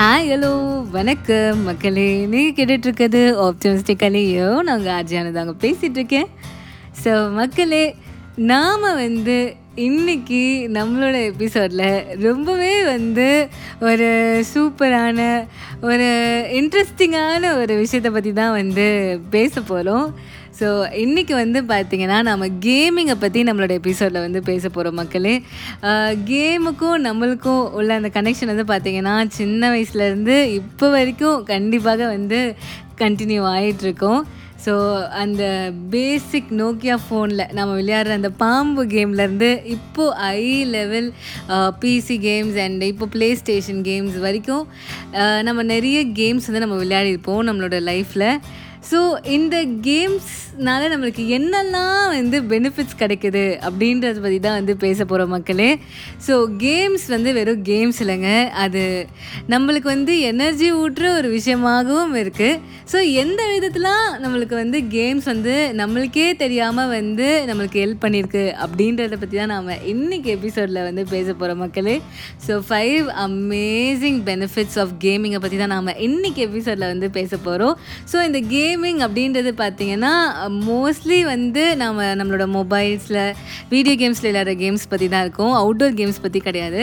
Hi hello வணக்கம் மக்களே. நீங்கள் கேட்டுட்ருக்கிறது ஆப்டமிஸ்டிக் நான் உங்கள் ஆர்ஜியானு தாங்க ஸோ மக்களே நாம் வந்து இன்னைக்கு நம்மளோட எபிசோடில் ரொம்பவே வந்து ஒரு சூப்பரான ஒரு இன்ட்ரெஸ்டிங்கான ஒரு விஷயத்தை பற்றி தான் வந்து பேச போகிறோம் ஸோ இன்றைக்கி வந்து பார்த்திங்கன்னா நம்ம கேமிங்கை பற்றி நம்மளோட எபிசோடில் வந்து பேச போகிறோம் மக்களே. கேமுக்கும் நம்மளுக்கும் உள்ள அந்த கனெக்ஷன் வந்து பார்த்திங்கன்னா சின்ன வயசுலேருந்து இப்போ வரைக்கும் கண்டிப்பாக வந்து கண்டினியூ ஆகிட்டுருக்கோம் ஸோ அந்த பேசிக் நோக்கியா ஃபோனில் நம்ம விளையாடுற அந்த பாம்பு கேம்லேருந்து இப்போது high level PC games and இப்போ ப்ளே ஸ்டேஷன் கேம்ஸ் வரைக்கும் நம்ம நிறைய கேம்ஸ் வந்து நம்ம விளையாடிருப்போம் நம்மளோட லைஃப்பில் ஸோ இந்த கேம்ஸ்னால நம்மளுக்கு என்னெல்லாம் வந்து பெனிஃபிட்ஸ் கிடைக்குது அப்படின்றத பற்றி தான் வந்து பேச போகிறோம் மக்களே. ஸோ கேம்ஸ் வந்து வெறும் கேம்ஸ் இல்லைங்க. அது நம்மளுக்கு வந்து எனர்ஜி ஊட்டுற ஒரு விஷயமாகவும் இருக்குது ஸோ எந்த விதத்துலாம் நம்மளுக்கு வந்து கேம்ஸ் வந்து நம்மளுக்கே தெரியாமல் வந்து நம்மளுக்கு ஹெல்ப் பண்ணியிருக்கு அப்படின்றத பற்றி தான் நாம் இன்றைக்கி எபிசோடில் வந்து பேச போகிறோம் மக்களே. So five amazing benefits of கேமிங்கை பற்றி தான் நாம் இன்னைக்கு எபிசோடில் வந்து பேச போகிறோம் ஸோ இந்த கேம் கேமிங் அப்படின்றது பார்த்திங்கன்னா மோஸ்ட்லி வந்து நம்ம நம்மளோட மொபைல்ஸில் வீடியோ கேம்ஸில் விளையாடுற கேம்ஸ் பற்றி தான் இருக்கும். அவுட்டோர் கேம்ஸ் பற்றி கிடையாது.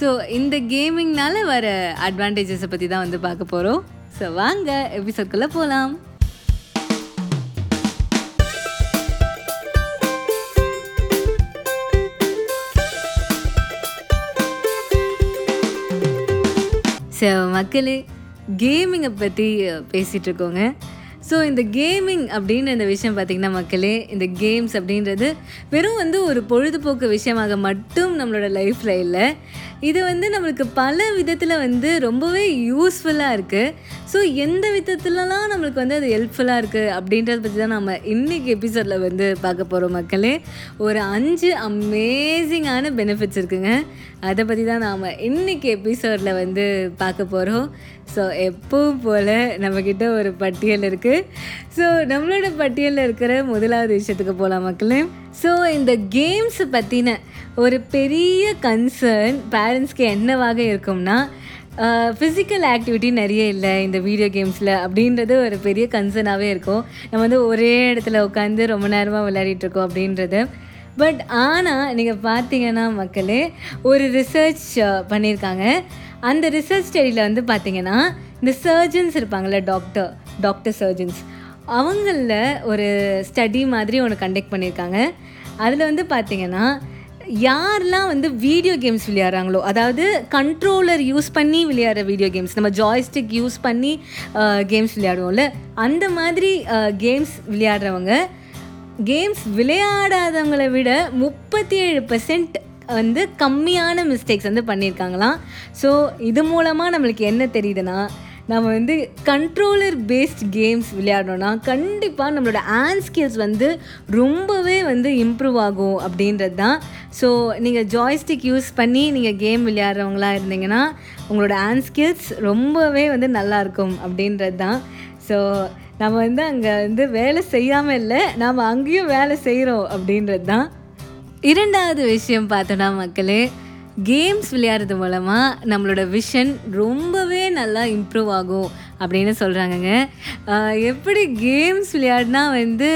ஸோ இந்த கேமிங்னால வர அட்வான்டேஜஸை பற்றி தான் வந்து பார்க்க போகிறோம் ஸோ வாங்க எபிசோட்குள்ளே போகலாம் ஸோ மக்களே கேமிங்கை பற்றி பேசிகிட்டு இருக்கோங்க. ஸோ இந்த கேமிங் அப்படின்ற இந்த விஷயம் பார்த்திங்கன்னா மக்களே இந்த கேம்ஸ் அப்படின்றது வெறும் வந்து ஒரு பொழுதுபோக்கு விஷயமாக மட்டும் நம்மளோட லைஃப்பில் இல்லை. இது வந்து நம்மளுக்கு பல விதத்தில் வந்து ரொம்பவே யூஸ்ஃபுல்லாக இருக்குது ஸோ எந்த விதத்துலலாம் நம்மளுக்கு வந்து அது ஹெல்ப்ஃபுல்லாக இருக்குது அப்படின்றத பற்றி தான் நம்ம இன்றைக்கி எபிசோடில் வந்து பார்க்க போகிறோம் மக்களே. ஒரு அஞ்சு அமேசிங்கான பெனிஃபிட்ஸ் இருக்குங்க. அதை பற்றி தான் நாம் இன்றைக்கி எபிசோடில் வந்து பார்க்க போகிறோம் ஸோ எப்பவும் போல் நம்மக்கிட்ட ஒரு பட்டியல் இருக்குது ஸோ நம்மளோட பட்டியலில் இருக்கிற முதலாவது விஷயத்துக்கு போகலாம் மக்களே. ஸோ இந்த கேம்ஸை பற்றின ஒரு பெரிய கன்சர்ன் பேரண்ட்ஸ்க்கு என்னவாக இருக்கும்னா ஃபிசிக்கல் ஆக்டிவிட்டி நிறைய இல்லை இந்த வீடியோ கேம்ஸில் அப்படின்றது ஒரு பெரிய கன்சர்னாகவே இருக்கும். நம்ம வந்து ஒரே இடத்துல உட்காந்து ரொம்ப நேரமாக விளையாடிட்டு இருக்கோம் அப்படின்றது. பட் ஆனால் நீங்கள் பார்த்தீங்கன்னா மக்களே ஒரு ரிசர்ச் பண்ணியிருக்காங்க அந்த ரிசர்ச் ஸ்டடியில் வந்து பார்த்தீங்கன்னா இந்த சர்ஜன்ஸ் இருப்பாங்கள்ல டாக்டர் டாக்டர் சர்ஜன்ஸ் அவங்களில் ஒரு ஸ்டடி மாதிரி ஒன்று கண்டக்ட் பண்ணியிருக்காங்க அதில் வந்து பார்த்தீங்கன்னா யாரெல்லாம் வந்து வீடியோ கேம்ஸ் விளையாடுறாங்களோ அதாவது கண்ட்ரோலர் யூஸ் பண்ணி விளையாடுற வீடியோ கேம்ஸ் நம்ம ஜாய்ஸ்டிக் யூஸ் பண்ணி கேம்ஸ் விளையாடுவோம்ல அந்த மாதிரி கேம்ஸ் விளையாடுறவங்க கேம்ஸ் விளையாடாதவங்களை விட முப்பத்தி ஏழு பர்சன்ட் வந்து கம்மியான மிஸ்டேக்ஸ் வந்து பண்ணியிருக்காங்களாம். ஸோ இது மூலமாக நம்மளுக்கு என்ன தெரியுதுன்னா நம்ம வந்து கண்ட்ரோலர் பேஸ்ட் கேம்ஸ் விளையாடணும்னா கண்டிப்பாக நம்மளோட ஹேண்ட் ஸ்கில்ஸ் வந்து ரொம்பவே வந்து இம்ப்ரூவ் ஆகும் அப்படின்றது தான். ஸோ நீங்கள் ஜாய்ஸ்டிக் யூஸ் பண்ணி நீங்கள் கேம் விளையாடுறவங்களா இருந்தீங்கன்னா உங்களோட ஹேண்ட் ஸ்கில்ஸ் ரொம்பவே வந்து நல்லாயிருக்கும் அப்படின்றது தான். ஸோ நம்ம வந்து அங்கே வந்து வேலை செய்யாமல் இல்லை நாம் அங்கேயும் வேலை செய்கிறோம் அப்படின்றது தான் இரண்டாவது விஷயம் பார்த்தோன்னா மக்களே கேம்ஸ் விளையாடுறது மூலமாக நம்மளோட விஷன் ரொம்பவே நல்லா இம்ப்ரூவ் ஆகும் அப்படின்னு சொல்கிறாங்கங்க எப்படி கேம்ஸ் விளையாடினா வந்து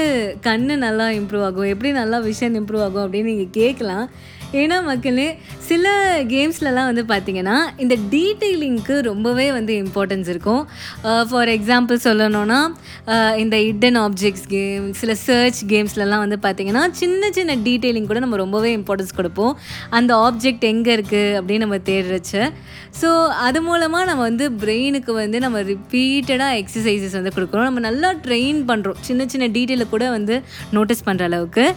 கண் நல்லா இம்ப்ரூவ் ஆகும் எப்படி நல்லா விஷன் இம்ப்ரூவ் ஆகும் அப்படின்னு நீங்கள் கேட்கலாம். ஏன்னா மக்களே சில கேம்ஸ்லலாம் வந்து பார்த்திங்கன்னா இந்த டீட்டெயிலிங்க்கு ரொம்பவே வந்து இம்பார்ட்டன்ஸ் இருக்கும். ஃபார் எக்ஸாம்பிள் சொல்லணும்னா இந்த இட்டன் ஆப்ஜெக்ட்ஸ் கேம் சில சர்ச் கேம்ஸ்லலாம் வந்து பார்த்திங்கன்னா சின்ன சின்ன டீட்டெயிலிங் கூட நம்ம ரொம்பவே இம்பார்ட்டன்ஸ் கொடுப்போம். அந்த ஆப்ஜெக்ட் எங்கே இருக்குது அப்படின்னு நம்ம தேடுறச்சு. ஸோ அது மூலமாக நம்ம வந்து பிரெயினுக்கு வந்து நம்ம ரிப்பீட்டடாக எக்ஸசைசஸ் வந்து கொடுக்குறோம் நம்ம நல்லா ட்ரெயின் பண்ணுறோம் சின்ன சின்ன டீட்டெயிலை கூட வந்து நோட்டீஸ் பண்ணுற அளவுக்கு.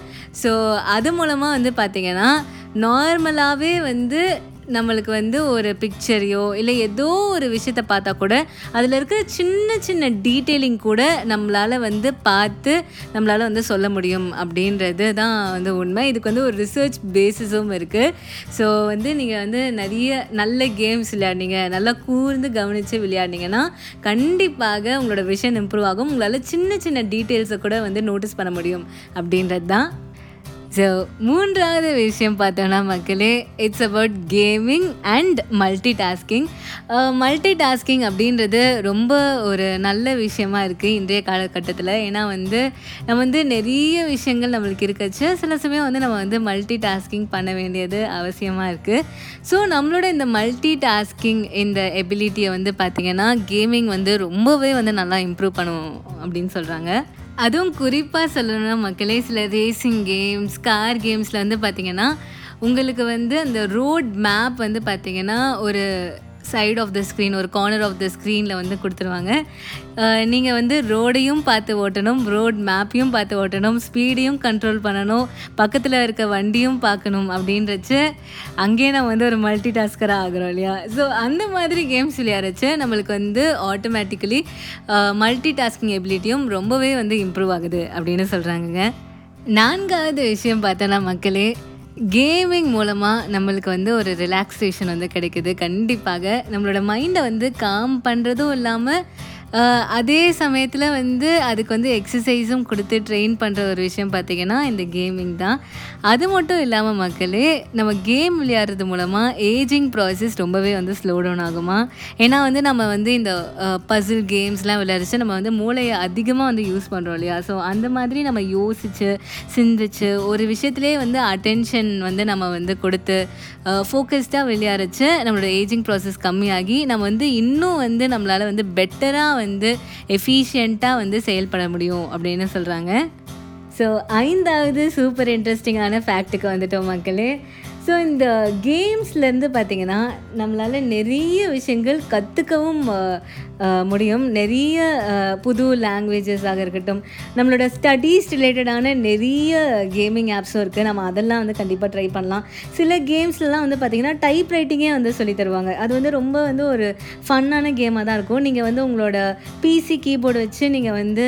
ஸோ அது மூலமாக வந்து பார்த்திங்கன்னா நார்மலாகவே வந்து நம்மளுக்கு வந்து ஒரு பிக்சரையோ இல்லை ஏதோ ஒரு விஷயத்தை பார்த்தா கூட அதில் இருக்கிற சின்ன சின்ன டீட்டெயிலிங் கூட நம்மளால் வந்து பார்த்து நம்மளால் வந்து சொல்ல முடியும் அப்படின்றது தான் வந்து உண்மை. இதுக்கு வந்து ஒரு ரிசர்ச் பேசிஸும் இருக்குது ஸோ வந்து நீங்கள் வந்து நிறைய நல்ல கேம்ஸ் விளையாடினீங்க நல்லா கூர்ந்து கவனித்து விளையாடினீங்கன்னா கண்டிப்பாக உங்களோட விஷன் இம்ப்ரூவ் ஆகும். உங்களால் சின்ன சின்ன டீட்டெயில்ஸை கூட வந்து நோட்டீஸ் பண்ண முடியும் அப்படின்றது தான் ஸோ மூன்றாவது விஷயம் பார்த்தோன்னா மக்களே it's about gaming and multitasking multitasking அப்படின்றது ரொம்ப ஒரு நல்ல விஷயமா இருக்குது இன்றைய காலகட்டத்தில். ஏன்னா வந்து நம்ம வந்து நிறைய விஷயங்கள் நம்மளுக்கு இருக்கச்சு. சில சமயம் வந்து நம்ம வந்து மல்டி டாஸ்கிங் பண்ண வேண்டியது அவசியமாக இருக்குது ஸோ நம்மளோட இந்த மல்டி டாஸ்கிங் இந்த எபிலிட்டியை வந்து பார்த்திங்கன்னா கேமிங் வந்து ரொம்பவே வந்து நல்லா இம்ப்ரூவ் பண்ணும் அப்படின்னு சொல்கிறாங்க அதுவும் குறிப்பாக சொல்லணும்னா மக்களே சில ரேசிங் கேம்ஸ் கார் கேம்ஸில் வந்து பார்த்திங்கன்னா உங்களுக்கு வந்து அந்த ரோட் மேப் வந்து பார்த்திங்கன்னா ஒரு சைடு ஆஃப் த ஸ்க்ரீன் ஒரு கார்னர் ஆஃப் த ஸ்க்ரீனில் வந்து கொடுத்துருவாங்க. நீங்கள் வந்து ரோடையும் பார்த்து ஓட்டணும் ரோட் மேப்பையும் பார்த்து ஓட்டணும் ஸ்பீடையும் கண்ட்ரோல் பண்ணணும் பக்கத்தில் இருக்க வண்டியும் பார்க்கணும் அப்படின்றச்சு அங்கேயே நம்ம வந்து ஒரு மல்டி டாஸ்கராக ஆகிறோம் இல்லையா? ஸோ அந்த மாதிரி கேம்ஸ் விளையாடுறச்சு நம்மளுக்கு வந்து ஆட்டோமேட்டிக்கலி மல்டி டாஸ்கிங் எபிலிட்டியும் ரொம்பவே வந்து இம்ப்ரூவ் ஆகுது அப்படின்னு சொல்கிறாங்கங்க நான்காவது விஷயம் பார்த்தோன்னா மக்களே கேமிங் மூலமாக நம்மளுக்கு வந்து ஒரு ரிலாக்ஸேஷன் வந்து கிடைக்குது. கண்டிப்பாக நம்மளோட மைண்டை வந்து காம் பண்ணுறதும் இல்லாமல் அதே சமயத்தில் வந்து அதுக்கு வந்து எக்ஸசைஸும் கொடுத்து ட்ரெயின் பண்ணுற ஒரு விஷயம் பார்த்திங்கன்னா இந்த கேமிங் தான். அது மட்டும் இல்லாமல் மக்களே நம்ம கேம் விளையாடுறது மூலமாக ஏஜிங் ப்ராசஸ் ரொம்பவே வந்து ஸ்லோ டவுன் ஆகுமா? ஏன்னா வந்து நம்ம வந்து இந்த பசில் கேம்ஸ்லாம் விளையாடிச்சு நம்ம வந்து மூளையை அதிகமாக வந்து யூஸ் பண்ணுறோம் இல்லையா? ஸோ அந்த மாதிரி நம்ம யோசித்து சிந்திச்சு ஒரு விஷயத்துலேயே வந்து அட்டென்ஷன் வந்து நம்ம வந்து கொடுத்து ஃபோக்கஸ்டாக விளையாடிச்சு நம்மளோட ஏஜிங் ப்ராசஸ் கம்மியாகி நம்ம வந்து இன்னும் வந்து நம்மளால் வந்து பெட்டராக வந்து எஃபிஷியண்ட்டாக வந்து செயல்பட முடியும் அப்படின்னு சொல்கிறாங்க ஸோ ஐந்தாவது சூப்பர் இன்ட்ரெஸ்டிங்கான ஃபேக்ட்டுக்கு வந்துட்டோம் மக்களே. ஸோ இந்த கேம்ஸ்லேருந்து பார்த்திங்கன்னா நம்மளால் நிறைய விஷயங்கள் கற்றுக்கவும் முடியும். நிறைய புது லாங்குவேஜஸாக இருக்கட்டும். நம்மளோட ஸ்டடீஸ் ரிலேட்டடான நிறைய கேமிங் ஆப்ஸும் இருக்குது நம்ம அதெல்லாம் வந்து கண்டிப்பாக ட்ரை பண்ணலாம். சில கேம்ஸ்லலாம் வந்து பார்த்திங்கன்னா டைப் ரைட்டிங்கே வந்து சொல்லி தருவாங்க. அது வந்து ரொம்ப வந்து ஒரு ஃபன்னான கேமாக தான் இருக்கும். நீங்கள் வந்து உங்களோட பிசி கீபோர்டு வச்சு நீங்கள் வந்து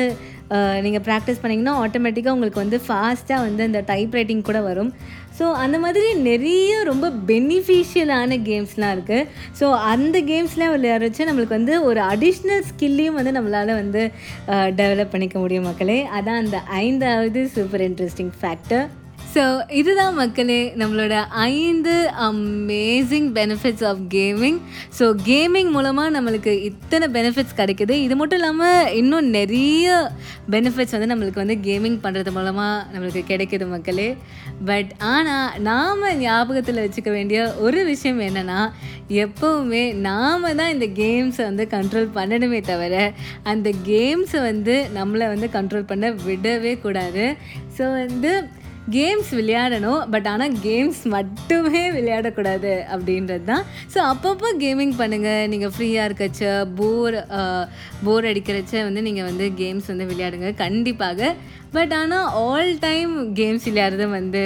நீங்கள் ப்ராக்டிஸ் பண்ணிங்கன்னா ஆட்டோமேட்டிக்காக உங்களுக்கு வந்து ஃபாஸ்ட்டாக வந்து அந்த டைப் ரைட்டிங் கூட வரும். ஸோ அந்த மாதிரி நிறைய ரொம்ப பெனிஃபிஷியலான கேம்ஸ்லாம் இருக்குது ஸோ அந்த கேம்ஸ்லாம் விளையாடுறச்சு நம்மளுக்கு வந்து ஒரு அடிஷ்னல் ஸ்கில்லையும் வந்து நம்மளால் வந்து டெவலப் பண்ணிக்க முடியும் மக்களே. அதான் அந்த ஐந்தாவது சூப்பர் இன்ட்ரெஸ்டிங் ஃபேக்டர் ஸோ இதுதான் மக்களே நம்மளோட ஐந்து amazing benefits of gaming so gaming மூலமாக நம்மளுக்கு இத்தனை பெனிஃபிட்ஸ் கிடைக்குது. இது மட்டும் இல்லாமல் இன்னும் நிறைய பெனிஃபிட்ஸ் வந்து நம்மளுக்கு வந்து கேமிங் பண்ணுறது மூலமாக நம்மளுக்கு கிடைக்குது மக்களே. பட் ஆனால் நாம் ஞாபகத்தில் வச்சுக்க வேண்டிய ஒரு விஷயம் என்னென்னா எப்போவுமே நாம் தான் இந்த கேம்ஸை வந்து கண்ட்ரோல் பண்ணணுமே தவிர அந்த கேம்ஸை வந்து நம்மளை வந்து கண்ட்ரோல் பண்ண விடவே கூடாது. ஸோ வந்து கேம்ஸ் விளையாடணும் பட் ஆனால் கேம்ஸ் மட்டுமே விளையாடக்கூடாது அப்படின்றது தான் ஸோ அப்பப்போ கேமிங் பண்ணுங்கள் நீங்கள் ஃப்ரீயாக இருக்கச்ச போர் போர் அடிக்கிறச்ச வந்து நீங்கள் வந்து கேம்ஸ் வந்து விளையாடுங்க. கண்டிப்பாக. பட் ஆனால் ஆல் டைம் கேம்ஸ் விளையாடுறது வந்து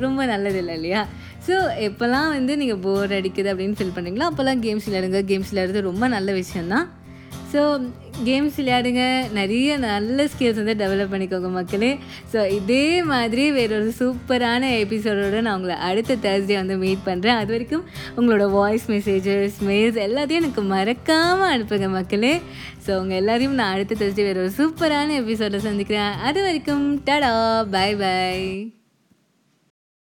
ரொம்ப நல்லது இல்லை இல்லையா? ஸோ எப்போல்லாம் வந்து நீங்கள் போர் அடிக்குது அப்படின்னு ஃபீல் பண்ணுறீங்களோ அப்போல்லாம் கேம்ஸ் விளையாடுங்க. கேம்ஸ் விளையாடுறது ரொம்ப நல்ல விஷயந்தான் ஸோ கேம்ஸ் விளையாடுங்க. நிறைய நல்ல ஸ்கில்ஸ் வந்து டெவலப் பண்ணிக்கோங்க மக்களே. ஸோ இதே மாதிரி வேற ஒரு சூப்பரான எபிசோடோடு நான் உங்களை அடுத்த தேர்ஸ்டே வந்து மீட் பண்ணுறேன் அது வரைக்கும் உங்களோட வாய்ஸ் மெசேஜஸ் மெயில்ஸ் எல்லாத்தையும் எனக்கு மறக்காமல் அனுப்புங்க மக்களே. ஸோ உங்கள் எல்லாரையும் நான் அடுத்த தேர்ஸ்டே வேறு ஒரு சூப்பரான எபிசோடை சந்திக்கிறேன். அது வரைக்கும் டடா பாய் பாய்